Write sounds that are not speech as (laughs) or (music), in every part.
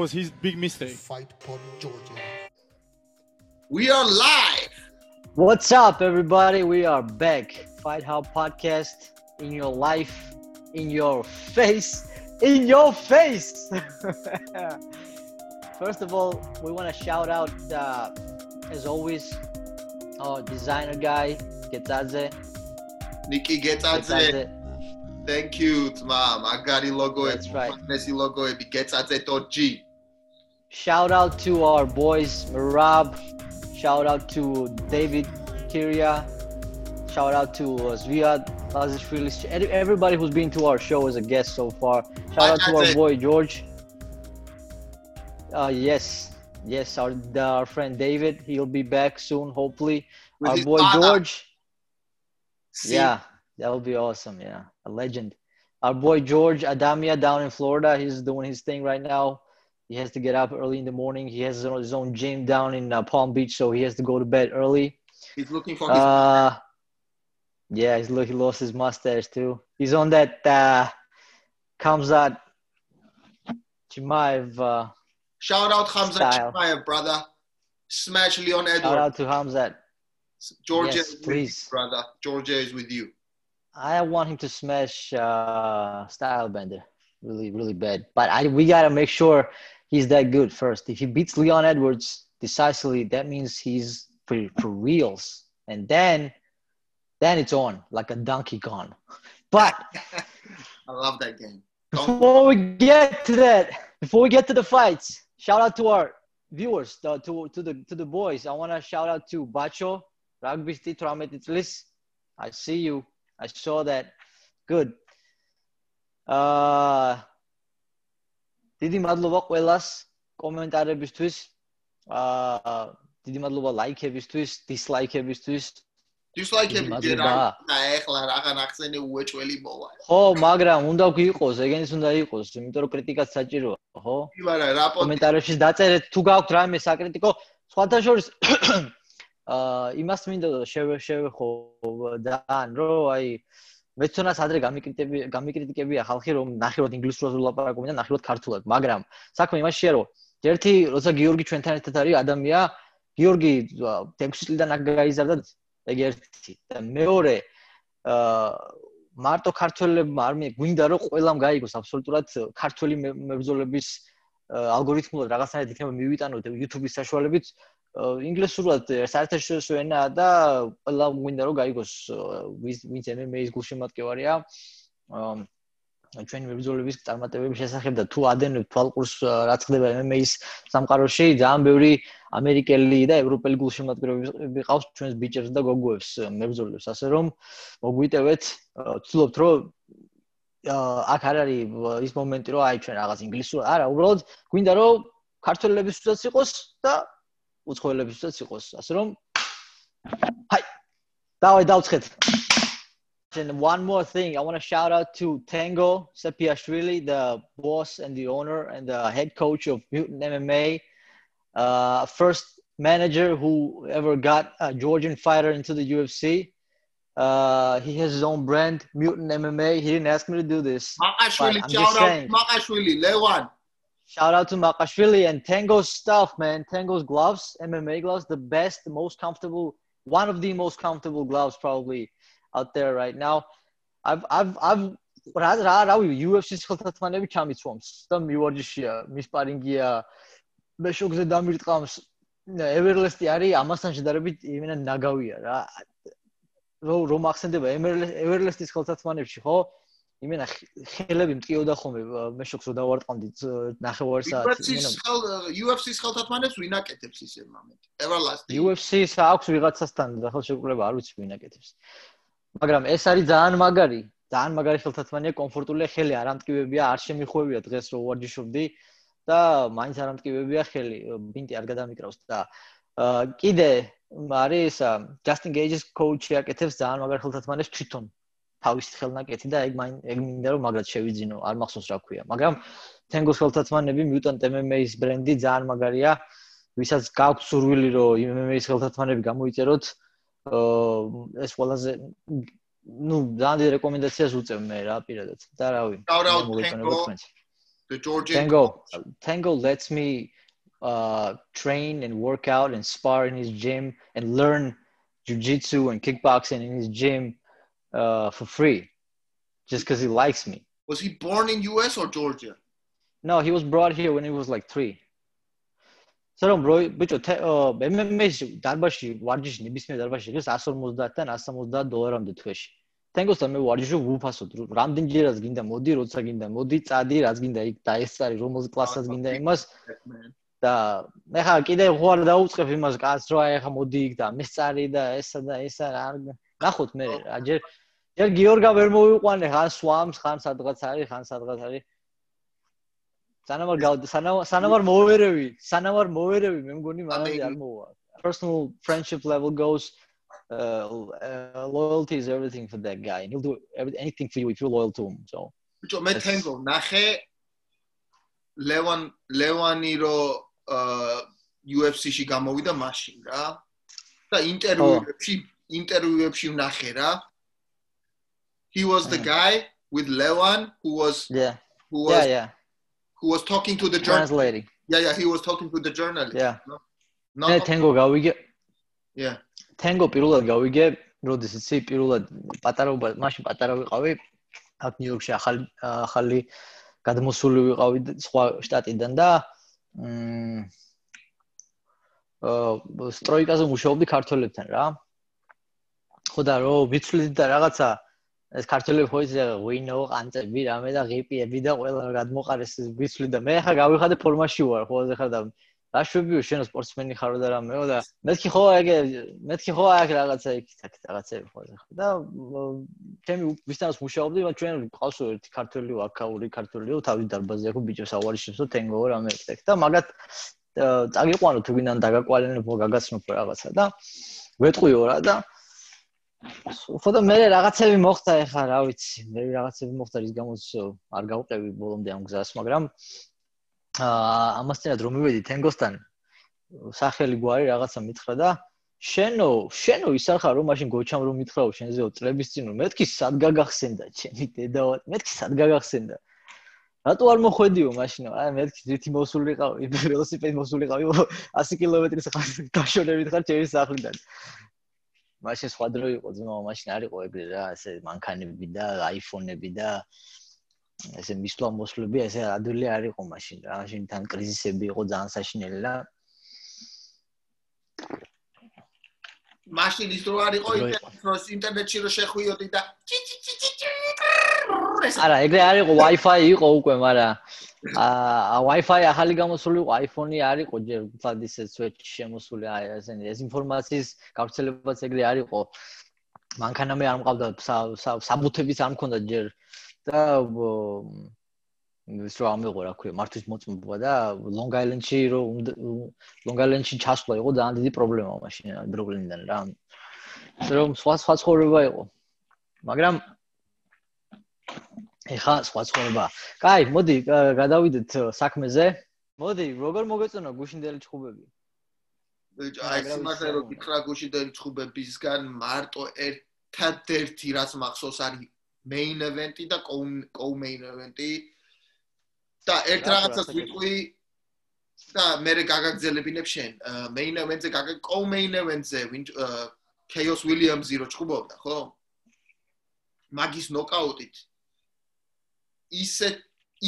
was his big mistake. Fight Pod Georgia. We are live. What's up, everybody? We are back. Fight Hub podcast in your life, in your face, in your face. (laughs) First of all, we want to shout out, uh, as always, our designer guy, Getadze. Niki Getadze. Thank you, Tmam. I got Magari logo. That's right. Messi logo. Getadze.g. Shout out to our boys, Marab. Shout out to David Kiria. Shout out to uh, Zviad Lazishvili. Everybody who's been to our show as a guest so far. Shout out to our boy George. Uh, yes, yes, our, our friend David. He'll be back soon, hopefully. With our boy father. George. See? Yeah, that would be awesome. Yeah, a legend. Our boy George Adamia down in Florida. He's doing his thing right now. He has to get up early in the morning. He has his own- gym down in uh, Palm Beach, so he has to go to bed early. He's looking for his. Uh, yeah, he's look. He lost his mustache too. He's on that uh, Kamzat Chimaev. Uh, Shout out Hamza style. Chimaev, brother. Smash Leon shout Edwards. out to Hamzat. Georgia Yes, is with please. you, brother. Georgia is with you. I want him to smash uh, Stylebender really, really bad. But I we gotta make sure he's that good first. If he beats Leon Edwards decisively, that means he's for, for reals. And then, then it's on like a Donkey Kong. But (laughs) I love that game. Before we get to that, before we get to the fights, shout out to our viewers, the, to to the to the boys. I want to shout out to Bacho, Rugby Trametitlis. I see you. I saw that. Good. აა დიდი მადლობა ყველას კომენტარებისთვის. აა დიდი მადლობა ლაიქებისთვის, დისლაიქებისთვის. არ და ეხლა რაღაც ახსენე უეჭველი მოვა. ხო, მაგრამ უნდა გიყოს, ეგენის უნდა იყოს, იმიტომ რომ კრიტიკაც საჭიროა, ხო? იბარა რა კომენტარებში დაწერეთ თუ გაქვთ რაიმე საკრიტიკო სხვათა შორის (coughs) აა იმას მინდა შევეხო დან რომ აი მეცნას ადრე გამიკრიტები გამიკრიტიკებია ხალხი რომ ნახევრად ინგლისურად ვლაპარაკობენ და ნახევრად ქართულად. მაგრამ საქმე იმაშია რომ ერთი როცა გიორგი ჩვენთან ერთად არის ადამია გიორგი 6 წლიდან აქ გაიზარდა ეგ ერთი. და მეორე აა მარტო ქართველებმა არ მე გვინდა რომ ყველამ გაიგოს აბსოლუტურად ქართველი მე- მებრძოლების ალგორითმულად რაღაცნაირად იქნება მივიტანოთ YouTube-ის საშუალებით ინგლისურად საერთაშორისო ენაა და ყველა გვინდა რომ გაიგოს ვინც MMA-ის გულშემატკივარია ჩვენი მებრძოლების წარმატებების შესახებ და თუ ადენებ თვალყურს რაც ხდება MMA-ის სამყაროში ძალიან ბევრი ამერიკელი და ევროპელი გულშემატკივრები ყავს ჩვენს ბიჭებს და გოგოებს მებრძოლებს. ასე რომ მოგვიტევეთ ვცდილობთ რომ აქ არ არის ის მომენტი რომ აი ჩვენ რაღაც ინგლისურად არა უბრალოდ გვინდა რომ ქართველებისთვისაც იყოს და უცხოელებისაც იყოს ასე რომ hi and one more thing i want to shout out to tango sepiashvili the boss and the owner and the head coach of mutant mma uh, first manager who ever got a georgian fighter into the ufc uh, he has his own brand, Mutant MMA. He didn't ask me to do this. Mark shout out Mark Ashwili, Lewan. Shout out to Makashvili and Tango's stuff, man. Tango's gloves, MMA gloves, the best, most comfortable, one of the most comfortable gloves probably out there right now. I've I've I've რა რა რა UFC-ს ხელთათმანები ჩამიცვამს და მივარჯიშია, მის პარინგია, მე შოგზე დამირტყამს. ევერლესტი არის ამასთან შედარებით იმენა ნაგავია რა. რო რომ ახსენდება ევერლესტის ხელთათმანებში, ხო? იმენა ხელები მტკიოდა ხოლმე მე შოქს რო დავარტყამდი ნახევარ საათი. UFC-ს ხელ UFC-ს ხელთათმანებს ვინაკეთებს ისე მომენტი everlasting UFC-ს აქვს ვიღაცასთან ხელშეკრულება, არ ვიცი ვინ აკეთებს. მაგრამ ეს არის ძალიან მაგარი, ძალიან მაგარი ხელთათმანია, კომფორტულია ხელი, არ ამტკივებია, არ შემიხვევია დღეს რო ვარჯიშობდი და მაინც არ ამტკივებია ხელი, ბინტი არ გადამიკრავს და კიდე არის ჯასტინ გეიჯის კოუჩი აკეთებს ძალიან მაგარ ხელთათმანებს თვითონ თავის ხელნაკეთი და ეგ მაინ ეგ მინდა რომ მაგრად შევიძინო არ მახსოვს რა ქვია. მაგრამ თენგოს ხელთათმანები მიუტან MMA-ის ბრენდი ძალიან მაგარია ვისაც გაქვს სურვილი რომ MMA-ის ხელთათმანები გამოიწეროთ ეს ყველაზე ну, ძალიან რეკომენდაციას უწევ მე რა პირადად. და რავი. The Georgian Tango. Tango lets me uh train and work out and spar in his gym and learn jiu-jitsu and kickboxing in his gym uh, for free just because he likes me. Was he born in US or Georgia? No, he was brought here when he was like three. So რომ ბრო ბიჭო MMA-ში დარბაში ვარჯიში ნებისმიერ დარბაში იღებს 150-დან 170 დოლარამდე თვეში. თენგოსთან მე ვარჯიში ვუფასოდ რამდენჯერაც გინდა მოდი, როცა გინდა მოდი, წადი, რაც გინდა იქ დაესწარი, რომელ კლასაც გინდა იმას. და ეხა კიდე ხო არ დაუწყებ იმას კაცს რა ეხა მოდი იქ და მესწარი და ესა და ესა რა ნახოთ მე ჯერ ჯერ გიორგა ვერ მოვიყვანე ხან სვამს ხან სადღაც არის ხან სადღაც არის. სანამ არ სანამ სანამ არ მოვერევი სანამ არ მოვერევი მე მგონი მანამდე არ მოვა. Personal friendship level goes uh, uh loyalty is everything for that guy. And he'll do anything for you if you're loyal to him so. ბიჭო მე თენგო ნახე ლევან ლევანი რო UFC-ში გამოვიდა მაშინ რა. და ინტერვიუებში ინტერვიუებში ვნახე რა he was the guy with lewan who was yeah who was yeah yeah who was talking to the journalist. translating. Yeah, yeah, he was talking to the journalist. Yeah. No. მე თენგო გავიგე. Yeah. თენგო პირველად გავიგე, როდის იცი პირველად პატარაობა, მაშინ პატარა ვიყავი აქ ნიუ-იორკში ახალი ახალი გადმოსული ვიყავი სხვა შტატიდან და მ აა სტროიკაზე მუშაობდი ქართველებთან რა. ხო და რო ვიცვლით და რაღაცა ეს ქართული ფოიზი ვინო ყანწები რამე და ღიპიები და ყველა გადმოყარეს ვიცვლი და მე ხა გავიხადე ფორმაში ვარ ხო ეხლა და რა შვებიო შენ სპორტსმენი ხარო და რამეო და მეთქი ხო ეგ მეთქი ხო აქ რაღაცა იქ აქ რაღაცები ხო და ჩემი ვისთანაც მუშაობდი მაგრამ ჩვენ ყავსო ერთი ქართული ვაკაური ქართულიო თავი დარბაზი აქ ბიჭო სავარიშებსო თენგო რამე ეგ და მაგათ წაგიყვანო თუ გინდან დაგაკვალენებო გაგაცნობ რაღაცა და ვეტყვიო რა და ხოდა მე რაღაცები მოხდა ეხა რა ვიცი. მე რაღაცები მოხდა რის გამოც არ გავყევი ბოლომდე ამ გზას მაგრამ აა ამასთანავე რომ მივედი თენგოსთან სახელი გვარი რაღაცა მითხრა და შენო შენო ისახა რომ მაშინ გოჩამ რომ მითხრაო შენზეო წლების წინ რომ მეთქი სად გაგახსენდა ჩემი დედაო მეთქი სად გაგახსენდა. რატო არ მოხვედიო მაშინ? აი მეთქი ძირითი მოსულიყავი ველოსიპედი მოსულიყავი 100 კილომეტრის ხარ დაშორებით ხარ ჩემი სახლიდან მაშინ სხვა დრო იყო ძმა მაშინ არ იყო ეგრე რა ესე მანქანები და აიფონები და ესე მისვლა მოსვლები ესე ადვილი არ იყო მაშინ რა მაშინ თან კრიზისები იყო ძალიან საშინელი და მაშინ ის რო არ იყო ინტერნეტში რო შეხვიოდი და არა ეგრე არ იყო wi-fi იყო უკვე მაგრამ აა Wi-Fi ახალი გამოსული იყო, iPhone-ი არ იყო ჯერ თად ისე switch შემოსული, აი ესენი ეს ინფორმაციის გავრცელებაც ეგრე არ იყო. მანქანამე არ მყავდა საბუთებიც არ მქონდა ჯერ და ის რა ამეღო რა ქვია, მართვის მოწმობა და Long Island-ში რო Long Island-ში ჩასვლა იყო ძალიან დიდი პრობლემა მაშინ პრობლემიდან რა. რომ სხვა სხვა ცხოვრება იყო. მაგრამ ეხა სხვა ცხოვრება. კაი, მოდი გადავიდეთ საქმეზე. მოდი, როგორ მოგეწონა გუშინდელი ჭუბები? აი, სიმართლე რომ ვიქრა გუშინდელი ჭუბებისგან მარტო ერთადერთი რაც მახსოვს არის main event-ი და co-main event-ი. და ერთ რაღაცას ვიტყვი და მე გაგაგზელებინებ შენ. main event-ზე გაგა co-main event-ზე chaos williams-ი რო ჭუბობდა, ხო? მაგის ნოკაუტით ისე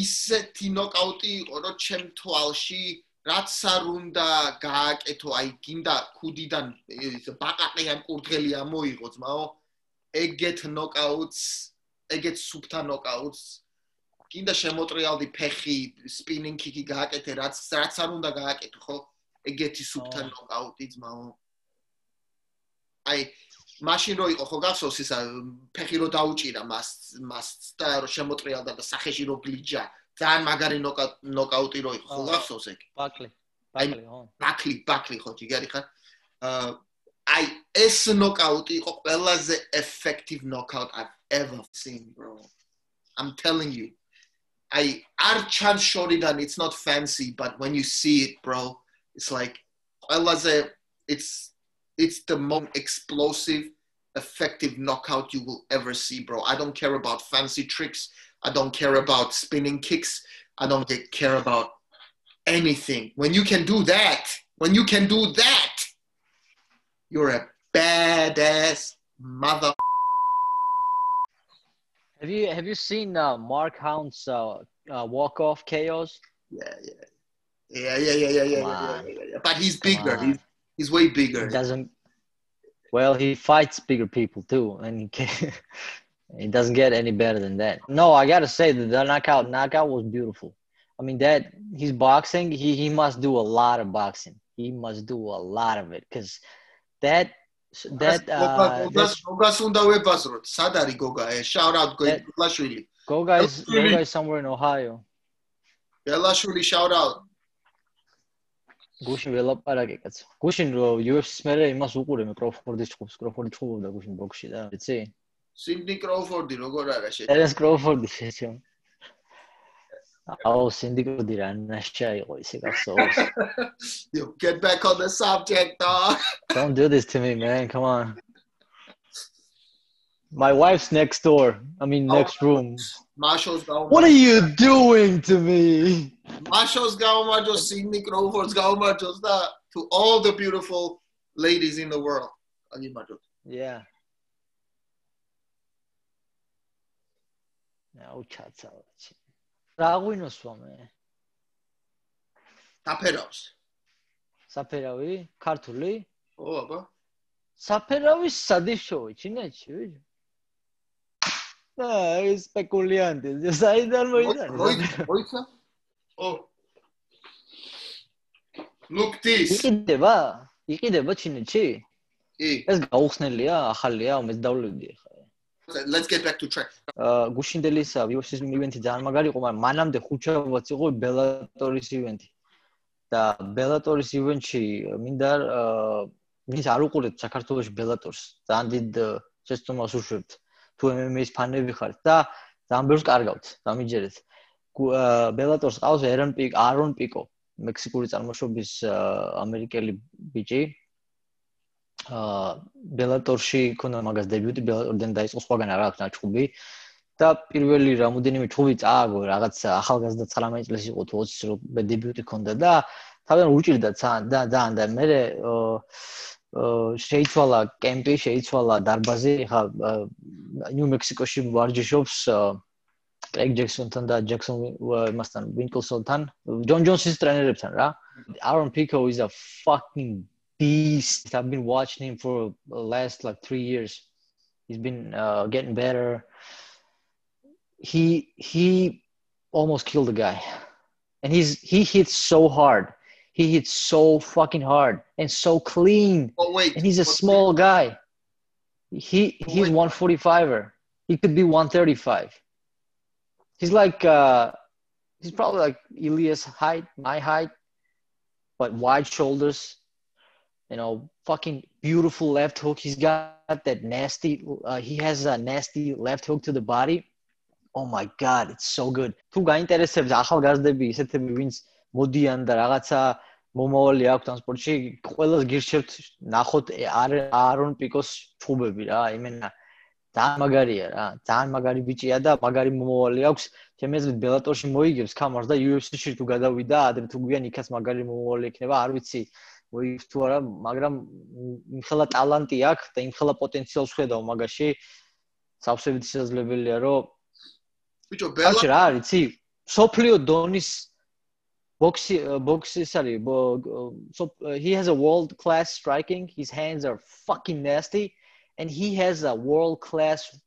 ისეთი ნოკაუტი იყო, რომ ჩემ თვალში რაც არ უნდა გააკეთო, აი გინდა ქუდიდან ბაყაყი ან კურდღელი ამოიღო ძმაო, ეგეთ ნოკაუტს, ეგეთ სუფთა ნოკაუტს გინდა შემოტრიალდი ფეხი, სპინინგ კიკი გააკეთე, რაც რაც არ უნდა გააკეთო, ხო? ეგეთი სუფთა ნოკაუტი ძმაო. აი მაშინ რო იყო ხო გახსოვს ისა ფეხი რო დაუჭირა მას მას და რო შემოტრიალდა და სახეში რო გლიჯა ძალიან მაგარი ნოკაუტი რო იყო ხო გახსოვს ეგ ბაკლი ბაკლი ხო ბაკლი ბაკლი ხო ჯიგარი ხარ აა აი ეს ნოკაუტი იყო ყველაზე effective knockout I've ever seen bro I'm telling you I არ chance shortიდან it's not fancy but when you see it bro it's like ყველაზე it's it's the most explosive effective knockout you will ever see bro I don't care about fancy tricks I don't care about spinning kicks I don't care about anything when you can do that when you can do that you're a badass mother Have you have you seen uh, Mark Hound's uh, uh, walk off? Yeah, yeah. Yeah, yeah, yeah, yeah, yeah, yeah, yeah, yeah, yeah. But he's bigger. He's He's way bigger. He doesn't. Well, he fights bigger people too, and he can. (laughs) it doesn't get any better than that. No, I gotta say that the knockout knockout was beautiful. I mean that he's boxing. He he must do a lot of boxing. He must do a lot of it because that that. Uh, that eh? shout out Goga Goga is, Goga is somewhere in Ohio. Yeah, Lashuli, shout out გუშინ ველაპარაკე კაცო. გუშინ რო UFC-ს მერე იმას უყურე მე კროფორდის ჭუბს, კროფორდი ჭუბობდა გუშინ ბოქსში და იცი? სინდი კროუფორდი როგორ არა შე? ტერენს კროფორდი შეჩო. აუ სინდიკოდი რა ნაშა იყო ისე გასაობს. You get back on the subject, dog. Don't do this to me, man. Come on. My wife's next door. I mean, Oh. next room. მაშოს გაუმარჯოს. What are you doing to me? მაშოს გაუმარჯოს, სინდი კროუფორდს გაუმარჯოს და to all the beautiful ladies in the world. აგიმარჯოთ. Yeah. აუ ჩაცალაჩი. რა ღვინოსვა მე? დაფერავს. საფერავი? ქართული? ო, აბა. საფერავი სადიშოი, ჩინეთში, ვიჯ? და ეს სპეკულიანტი, საიდან მოიძანა? მოიცა, მოიცა. ო. This. იყიდება? იყიდება ჩინეთში? კი. ეს გაუხსნელია, ახალია, მე დავლევდი ახლა. Let's get back to track. აა გუშინდელისა UFC-ს ივენთი ძალიან მაგარი იყო, მაგრამ მანამდე ხუჩაბაც იყო ბელატორის ივენთი. და ბელატორის ივენთში მინდა აა ვინც არ უყურეთ საქართველოს ბელატორს, ძალიან დიდ შეცდომას უშვებთ. თუ MMA-ის ფანები ხართ და ძალიან ბევრს კარგავთ, დამიჯერეთ. აა, ბელატორს ყავს ერონ პიკ, არონ პიკო, მექსიკური წარმოშობის აა, ამერიკელი ბიჭი. აა ბელატორში ქონდა მაგას დებიუტი ბელატორიდან დაიწყო სხვაგან არ აქვს ნაჩხუბი და პირველი რამოდენიმე ჩხუბი წააგო რაღაც ახალგაზრდა 19 წლის იყო თუ 20 რო დებიუტი ქონდა და თავიდან უჭირდა ძალიან და ძალიან და მე შეიცვალა კემპი, შეიცვალა დარბაზი, ხა ნიუ მექსიკოში ვარჯიშობს კრეიგ ჯექსონთან და ჯექსონ იმასთან ვინკლსონთან, ჯონ ჯონსის ტრენერებთან რა. Aaron Pico is a fucking beast. I've been watching him for the last like 3 years. He's been uh, getting better. He he almost killed the guy. And he's he hits so hard. He hits so fucking hard and so clean. Oh wait. And he's a What's small guy. He he's Wait. 145er. He could be 135. He's like uh he's probably like Elias height, my height, but wide shoulders. You know, fucking beautiful left hook. He's got that nasty uh, he has a nasty left hook to the body. Oh my god, it's so good. თუ გაინტერესებს ახალგაზრდები ისეთები, ვინც მოდიან და რაღაცა მომავალი აქვს ტრანსპორტში, ყველას გირჩევთ ნახოთ არ- არონ პიკოს ჩხუბები რა, იმენა ძალიან მაგარია რა, ძალიან მაგარი ბიჭია და მაგარი მომავალი აქვს. ჩემი აზრით ბელატორში მოიგებს კამარს და UFC-ში თუ გადავიდა, ადრე თუ გვიან იქაც მაგარი მომავალი ექნება, არ ვიცი მოიგებს თუ არა, მაგრამ იმხელა ტალანტი აქვს და იმხელა პოტენციალს ხედავ მაგაში. სავსებით შესაძლებელია, რომ ბიჭო კარჩი ბელა რა არის, იცი? სოფლიო დონის sorry bo, uh, so uh, he has a world class striking his hands are fucking nasty and he has a world class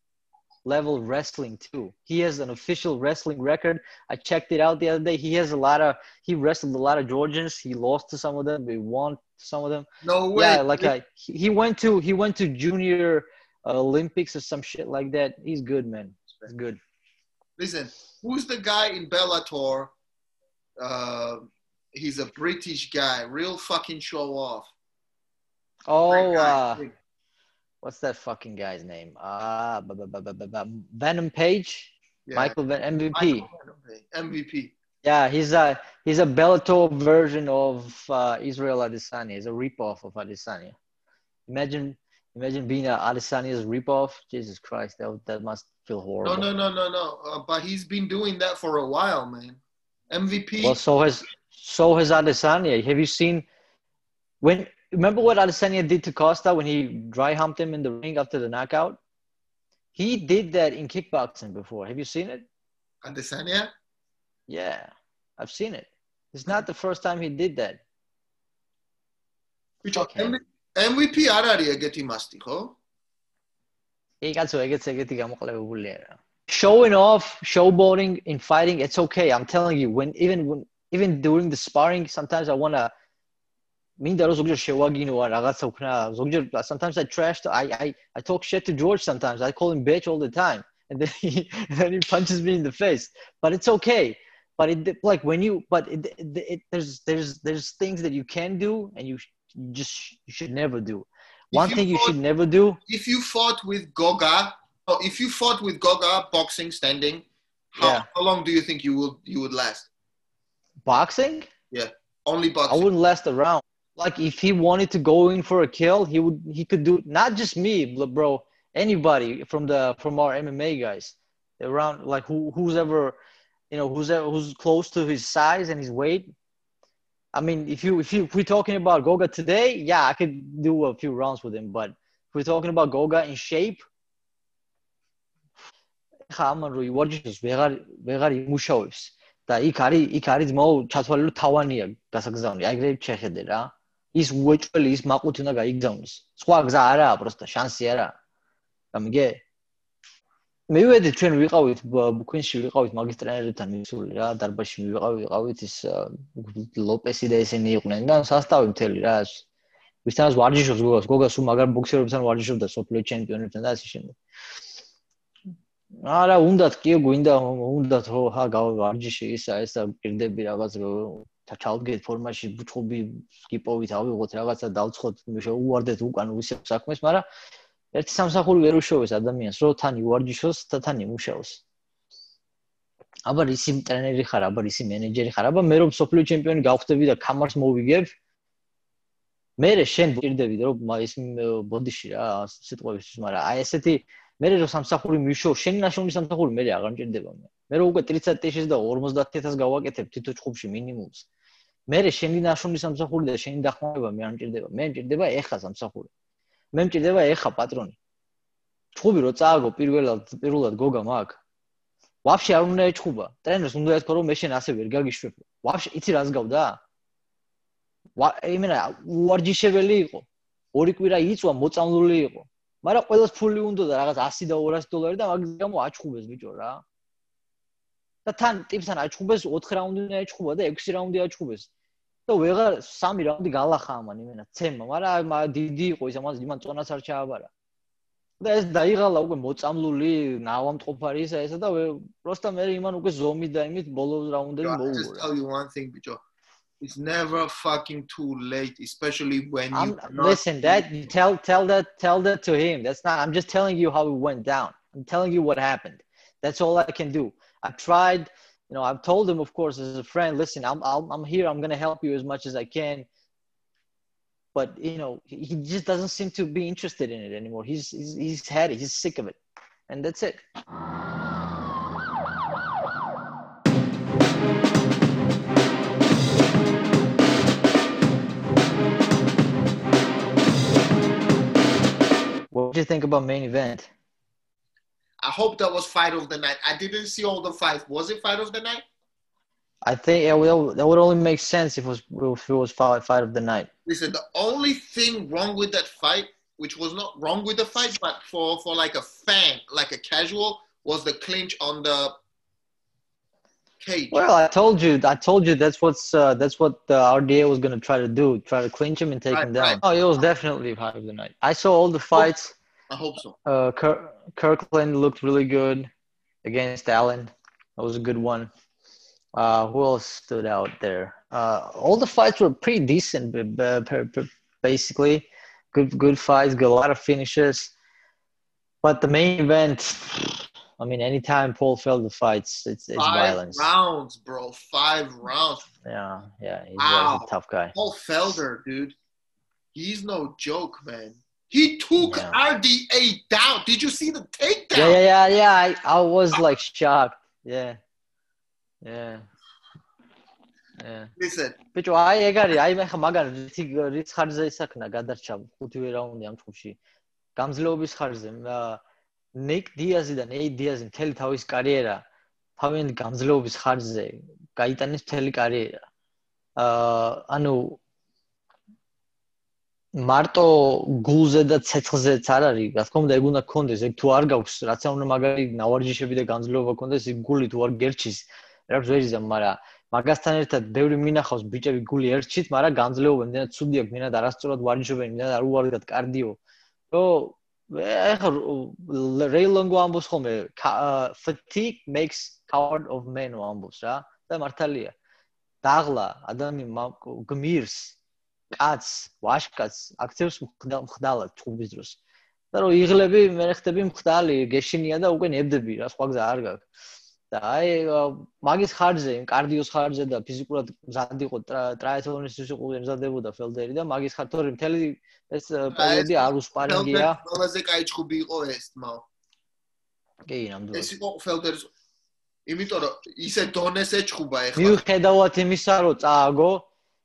level wrestling too. He has an official wrestling record. I checked it out the other day. He has a lot of he wrestled a lot of georgians. He lost to some of them. He won some of them. No way. yeah like I, he went to he went to junior uh, olympics or some shit like that. He's good man. He's good. Listen, who's the guy in Bellator? Uh, he's a British guy, real fucking show off. Oh, uh. What's that fucking guy's name? Ah, bu- Venom Page, Yeah. Michael Ven- MVP. Michael Venom, MVP. Yeah, he's a he's a Bellator version of uh, Israel Adesanya. He's a ripoff of Adesanya. Imagine imagine being a Adesanya's ripoff. Jesus Christ, that that must feel horrible. No, no, no, no, no. Uh, but he's been doing that for a while, man. MVP. Well, so has so has Adesanya. Have you seen when? Remember what Adesanya did to Costa when he dry humped him in the ring after the knockout? He did that in kickboxing before. Have you seen it? Adesanya. Yeah, I've seen it. It's not the first time he did that. ბიჭო, Fuck him. MVP არ არის ეგეთი მასტი, ხო? Hey, კაცო, ეგეც ეგეთი გამოყლებებულია რა. Showing off, showboating in fighting, it's okay. I'm telling you, when even when even during the sparring, sometimes I Mean, ro zogjer sometimes I trash I, I I talk shit to George sometimes I call him bitch all the time and then he, and (laughs) then he punches me in the face. But it's okay. But it like when you but it, it, it there's there's there's things that you can do and you, you just you should never do. If one thing fought, you should never do if you fought with goga or if you fought with goga boxing standing how, yeah. how long do you think you would you would last? Boxing? Yeah only boxing. i wouldn't last a round Like if he wanted to go in for a kill, he would he could do not just me, bl- bro, anybody from the from our MMA guys around like who who's ever you know who's ever, who's close to his size and his weight. I mean, if you if you if we're talking about Goga today, yeah, I could do a few rounds with him, but if we're talking about Goga in shape, ხა ამან რო ივარჯიშოს ვეღარ ვეღარ იმუშავებს და იქ არის იქ არის ძმაო ჩათვალე რომ თავანია გასაგზავნი აი ეგრე შეხედე რა ის უეჭველი ის მაყუთი უნდა გაიგზავნოს. სხვა გზა არაა პროსტა შანსი არა გამიგე? მივედი ჩვენ ვიყავით ბუქინში ვიყავით მაგის ტრენერებთან მისული რა დარბაზში მივიყავით ვიყავით ის ლოპესი და ესენი იყვნენ და სასტავი მთელი რა ვისთანაც ვარჯიშობს გოგას გოგას უ მაგარ ბოქსერებთან ვარჯიშობდა სოფლიო ჩემპიონებთან და ასე შემდეგ. არა, უნდათ კი გვინდა უნდათ რო ხა გავარჯიში ისა ესა პირდები რაღაც რო ჩალდგეთ ფორმაში ბუჩხუბი სკიპოვით ავიღოთ რაღაცა დავცხოთ უვარდეთ უკან ვისე საქმეს, მაგრამ ერთი სამსახური ვერ უშოვეს ადამიანს, რო თან ივარჯიშოს და თან იმუშაოს. აბა ისი ტრენერი ხარ, აბა ისი მენეჯერი ხარ, აბა მე რომ სოფლიო ჩემპიონი გავხდები და კამარს მოვიგებ მე შენ პირდები რომ ის ბოდიში რა სიტყვებისთვის, მაგრამ აი ესეთი მე რო სამსახური მიშო, შენი ნაშრომი სამსახური მე აღარ მჭირდება მე. მე რო უკვე 30 ტეშის და 50000 გავაკეთებ თითო ჭუბში მინიმუმს. მე შენი ნაშრომი სამსახური და შენი დახმარება მე არ მჭირდება. მე მჭირდება ეხა სამსახური. მე მჭირდება ეხა პატრონი. ჭუბი რო წააგო პირველად პირველად გოგა მაგ. ვაფშე არ უნდა ეჭუბა. ტრენერს უნდა ეთქო რომ მე შენ ასე ვერ გაგიშვებ. ვაფშე იცი რას გავდა? ვა იმენა უარჯიშებელი იყო. ორი კვირა იწვა მოწამლული იყო. მაგრამ ყველას ფული უნდა და რაღაც 100 და 200 დოლარი და მაგის გამო აჩხუბეს ბიჭო რა. და თან ტიპთან აჩხუბეს 4 რაუნდი აჩხუბა და 6 რაუნდი აჩხუბეს. და ვეღარ 3 რაუნდი galახა ამან იმენა ცემა, მაგრამ დიდი იყო ის ამას იმან წონას არ ჩააბარა. და ეს დაიღალა უკვე მოწამლული, ნავამტყოფარი ისა ესა და პროსტა მე იმან უკვე ზომი და იმით ბოლო რაუნდები I'll just tell you one thing, bicho. It's never fucking too late, especially when you I'm listen that tell tell that tell that to him. That's not I'm just telling you how it went down. I'm telling you what happened. That's all I can do. I tried, you know, I've told him of course as a friend, listen, I'm I'll, I'm here. I'm going to help you as much as I can. But, you know, he he just doesn't seem to be interested in it anymore. He's he's he's had it. He's sick of it. And that's it. What do you think about main event? I hope that was fight of the night. I didn't see all the fights. Was it fight of the night? I think yeah, well, that would only make sense if it was if it was fight, fight of the night. Listen, the only thing wrong with that fight, which was not wrong with the fight, but for for like a fan, like a casual, was the clinch on the cage. Well, I told you, I told you that's what's uh, that's what the RDA was gonna try to do, try to clinch him and take Right, him down. right. Oh, it was definitely fight of the night. I saw all the fights. I hope so. Uh, Kirk, Kirkland looked really good against Allen. That was a good one. Uh, who else stood out there? Uh, all the fights were pretty decent, basically. good good fights, got a lot of finishes. But the main event, I mean, anytime Paul Felder fights, it's it's Five violence. rounds, bro. Five rounds. Yeah, yeah, he's, Wow. a tough guy. Paul Felder, dude. He's no joke, man. He took Yeah. RDA down. Did you see the takedown? Yeah, yeah, yeah, yeah. I, I was like shocked. Yeah, yeah, yeah. Listen, ბიჭო, აი ეგ არის, აი მე ხა მაგარი რითი რიც ხარზე ისაქნა გადარჩა ხუთივე რაუნდი ამ ჯგუფში. გამძლეობის ხარზე ნიკ დიაზი და ნეი დიაზი მთელი თავის კარიერა თავიანთი გამძლეობის ხარზე გაიტანეს მთელი კარიერა. აა ანუ მარტო გულზე და ცეცხლზეც არ არის, რა თქმა უნდა ეგ უნდა გქონდეს, ეგ თუ არ გაქვს, რაც არ უნდა მაგარი ნავარჯიშები და გამძლეობა გქონდეს, ეგ გული თუ არ გერჩის, რა ვერიზა, მაგრამ მაგასთან ერთად ბევრი მინახავს ბიჭები გული ერჩით, მაგრამ გამძლეობა იმდენად ცუდი აქვს, იმდენად არასწორად ვარჯიშობენ, იმდენად არ უარდათ კარდიო. რომ ეხა რეილონგო ამბობს ხოლმე ca- uh, fatigue makes coward of men ამბობს რა და მართალია. დაღლა ადამიანი გმირს კაც, ვაშკაც აქცევს მხდალად ჩხუბის დროს. და რომ იღლები, მე ხდები მხდალი, გეშინია და უკვე ნებდები რა, სხვა გზა არ გაქვს. და აი მაგის ხარჯზე, კარდიოს ხარჯზე და ფიზიკურად მზად იყო ტრაეთლონის ის იყო მზადებოდა ფელდერი და მაგის ხარ თორე მთელი ეს პერიოდი არ უსპარინგია. Ყველაზე კაი ჩხუბი იყო ეს, თმაო. კი, ნამდვილად. ეს იყო Felderis იმიტომ რომ ისე დონეს ეჩხუბა ეხლა. მიუხედავად იმისა, რომ წააგო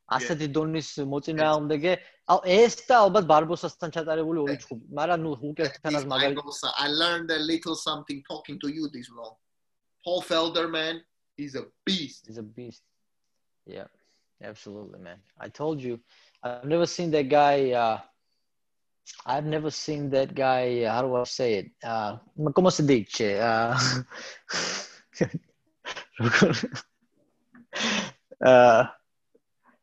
ასეთი დონის მოწინააღმდეგე, ალ ეს და ალბათ ბარბოსასთან ჩატარებული ორი ჩხუბი, მაგრამ ნუ უკეთთანაც მაგარი I learned a little something talking to you this long. Paul Felder man, he's a beast. is a beast. Yeah, absolutely, man. I told you, I've never seen that guy. Uh, I've never seen that guy. How do I say it? Uh, ¿Cómo se dice? Uh, (laughs) (laughs) (laughs) uh,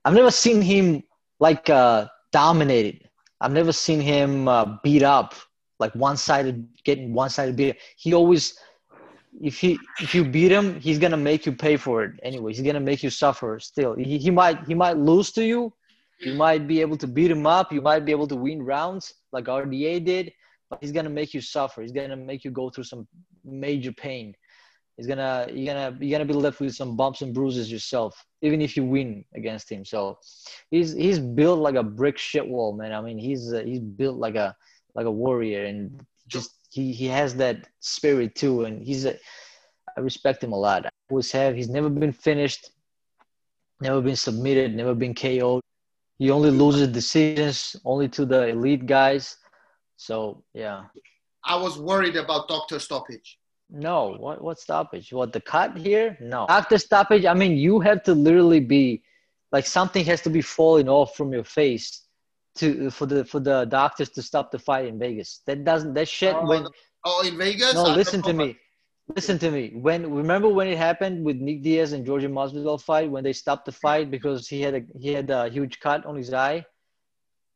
I've never seen him like uh, dominated. I've never seen him uh, beat up, like one-sided, getting one-sided beat. He always if he if you beat him, he's gonna make you pay for it anyway. He's gonna make you suffer still. He, he might he might lose to you. You might be able to beat him up. You might be able to win rounds like RDA did, but he's gonna make you suffer. He's gonna make you go through some major pain. He's gonna you're gonna you're gonna be left with some bumps and bruises yourself, even if you win against him. So he's he's built like a brick shit wall, man. I mean, he's uh, he's built like a like a warrior, and just he he has that spirit too, and he's a I respect him a lot. I always have. He's never been finished, never been submitted, never been KO'd. He only loses decisions only to the elite guys. So yeah. I was worried about doctor stoppage. No, what what stoppage? What the cut mm. here? No. After stoppage, I mean you have to literally be like something has to be falling off from your face to for the for the doctors to stop the fight in Vegas. That doesn't that shit Oh, when Oh, in Vegas? no I listen to me. Listen to me. When remember when it happened with Nick Diaz and Georgia Masvidal fight when they stopped the fight because he had a he had a huge cut on his eye.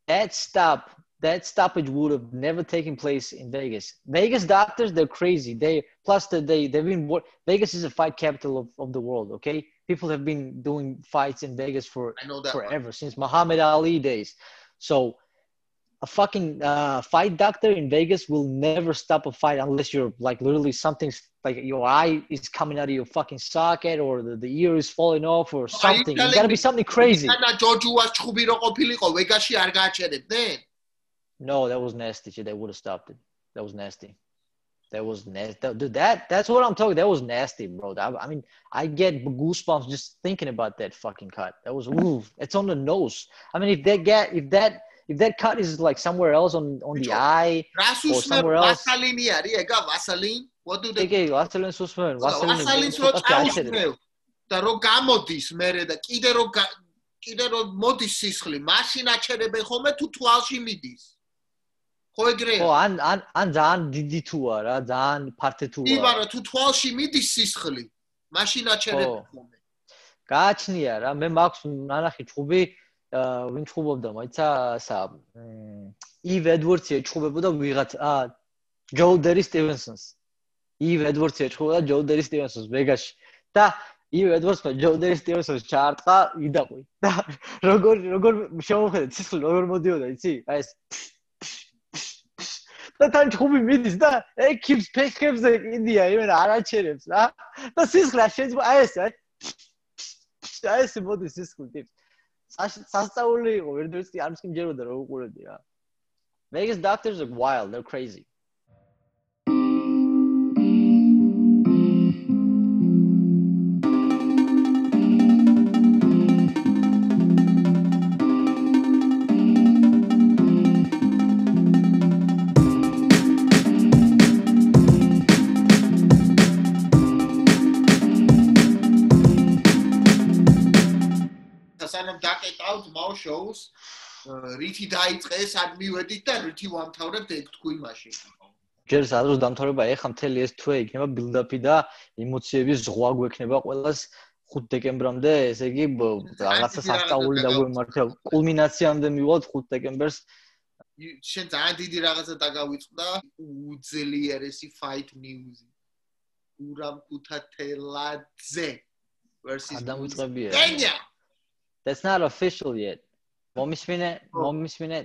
That stop that stoppage would have never taken place in Vegas. Vegas doctors they're crazy. They plus the, they they've been Vegas is a fight capital of, of the world. Okay, people have been doing fights in Vegas for that. one. forever since Muhammad Ali days. So a fucking uh, fight doctor in Vegas will never stop a fight unless you're like literally something's like your eye is coming out of your fucking socket or the, the ear is falling off or something. It's gotta me- be something crazy. No, that was nasty. They would have stopped it. That was nasty. That was nasty. Dude, that that's what I'm talking. That was nasty, bro. I, I, mean, I get goosebumps just thinking about that fucking cut. That was ooh. It's on the nose. I mean, if that get if that if that cut is like somewhere else on on the eye or somewhere else. Vaseline яриएगा vaseline. What do they? Okay, vaseline susmen. Vaseline susmen. Vaseline Τα ρογάμο της μέρε, τα κίδερο μότης σύσχλη. Μάση να τσέρε μπεχόμε του του άσχημι της. ხო ეგრეა? ო ან ან ან ძალიან დიდი თუ არა, ძალიან ფართე თუ კი, მაგრამ თუ თვალში მიდის სისხლი, მაშინ აჩერებენ ხო. ხოლმე. გააჩნია რა, მე მაქვს ნანახი ჩხუბი, აა ვინ ჩხუბობდა, მაიცა სა ივ ედვორდსი ჩხუბებოდა ვიღაც აა ჯო დერი სტივენსონს. ივ ედვორდსი ჩხუბობდა ჯო დერი სტივენსონს ვეგასში და ივ ედვორდსმა ჯო დერი სტივენსონს ჩაარტყა იდაყვი და როგორ როგორ შემოხედეთ სისხლი როგორ მოდიოდა იცი? აი ეს და თან ჩხუბი მიდის და ეკიპს ფეხებზე კიდია იმენა არაჩერებს რა. და სისხლი შეიძლება აი ეს აი აი ეს მოდის სისხლი ტიპს სასწაული იყო ვერდერს კი არ მსკინჯეროდა რომ უყურებდი რა. Vegas doctors are wild they're crazy შოუს რითი დაიწყეს ან მივედით და რითი ვამთავრებთ ეგ თქვი მაშინ. ჯერ სადღაც დამთავრება ეხა მთელი ეს თვე იქნება ბილდაპი და ემოციების ზღვა გვექნება ყოველას 5 დეკემბრამდე ესე იგი რაღაცა სასწაული დაგვემართება კულმინაციამდე მივიღოთ 5 დეკემბერს. შენ ძალიან დიდი რაღაცა დაგავიწყდა. უძლიერესი fight news ურამ კუთათელაძე versus ადამუწყებია დენია That's not official yet. მომისმინე, მომისმინე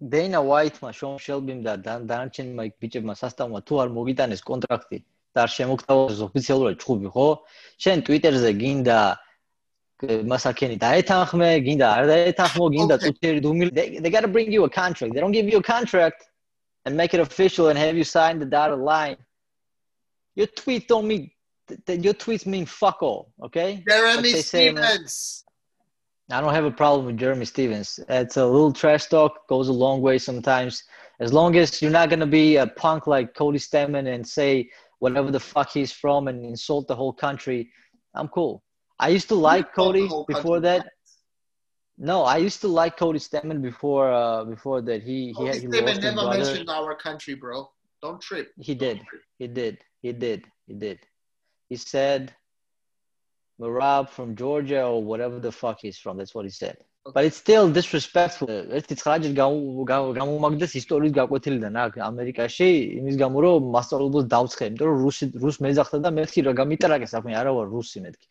Dana White-მა, Sean Shelby-მ და დანარჩენმა იქ ბიჭებმა სასტავმა თუ არ მოგიტანეს კონტრაქტი და არ შემოგთავაზეს ოფიციალურად ჩხუბი, ხო? შენ Twitter-ზე გინდა მასაკენი დაეთანხმე, გინდა არ დაეთანხმო, გინდა Twitter-ი დუმილ they got to bring you a contract. They don't give you a contract and make it official and have you sign the dotted line. Your tweet don't mean your tweets mean fuck all, okay? Jeremy Stevens. I don't have a problem with Jeremy Stevens. It's a little trash talk, goes a long way sometimes. As long as you're not going to be a punk like Cody Stemmen and say whatever the fuck he's from and insult the whole country, I'm cool. I used to like Cody before that. No, I used to like Cody Stemmen before uh, before that. He Cody he, he his never brother. mentioned our country, bro. Don't trip. He Don't did. trip. He did. He did. He did. He said Marab from Georgia or whatever the fuck he's from. That's what he said. But it's still disrespectful. ერთი ცხრაჯერ გამომაგდეს ისტორიის გაკვეთილიდან აქ ამერიკაში იმის გამო რომ მასწავლებელს დავცხე, იმიტომ რომ რუსი რუს მეძახდა და მეთქი რა გამიტრაგე საქმე, არა ვარ რუსი მეთქი.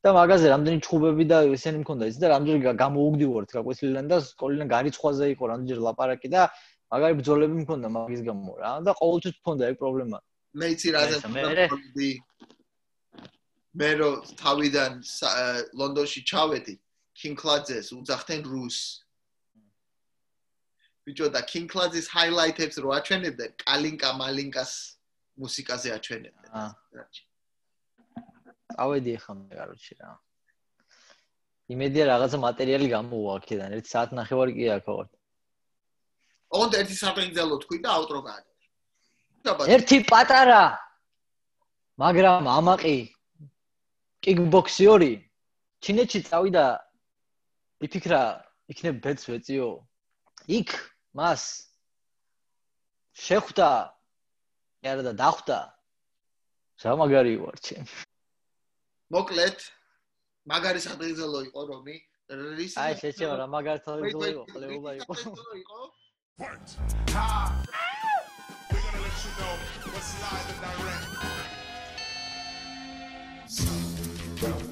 და მაგაზე რამდენი ჩხუბები და ესენი მქონდა ის და რამდენი გამოუგდივართ გაკვეთილიდან და სკოლიდან გარიცხვაზე იყო რამდენჯერ ლაპარაკი და მაგარი ბრძოლები მქონდა მაგის გამო რა და ყოველთვის მქონდა ეგ პრობლემა. მე იცი რაზე მერე? ვთქვი. მე რო თავიდან ლონდონში ჩავედი Claudes უძახდნენ რუს. ბიჭო და Claudes highlight-ებს რო აჩვენებდნენ, კალინკა მალინკას მუსიკაზე აჩვენებდნენ. ავედი ახლა მე კაროჩი რა. იმედია რაღაცა მატერიალი გამოვა აქედან, ერთ საათ ნახევარი კი აქ ვარ. ოღონდ ერთი საფრინძელო თქვი და აუტრო გააკეთე. ერთი პატარა მაგრამ ამაყი კიკბოქსიორი. ჩინეთში წავიდა. იფიქრა იქნებ ბედს ვეწიო. იქ მას. შეხვდა არა და დახვდა რა მაგარი ვარ ჩემ მოკლედ მაგარი საფრინძელო იყო რომი? რის აი შეჩევა რა მაგარი თავი იყო ყლეულა იყო! We're gonna let you know. What's live and direct. Ciao.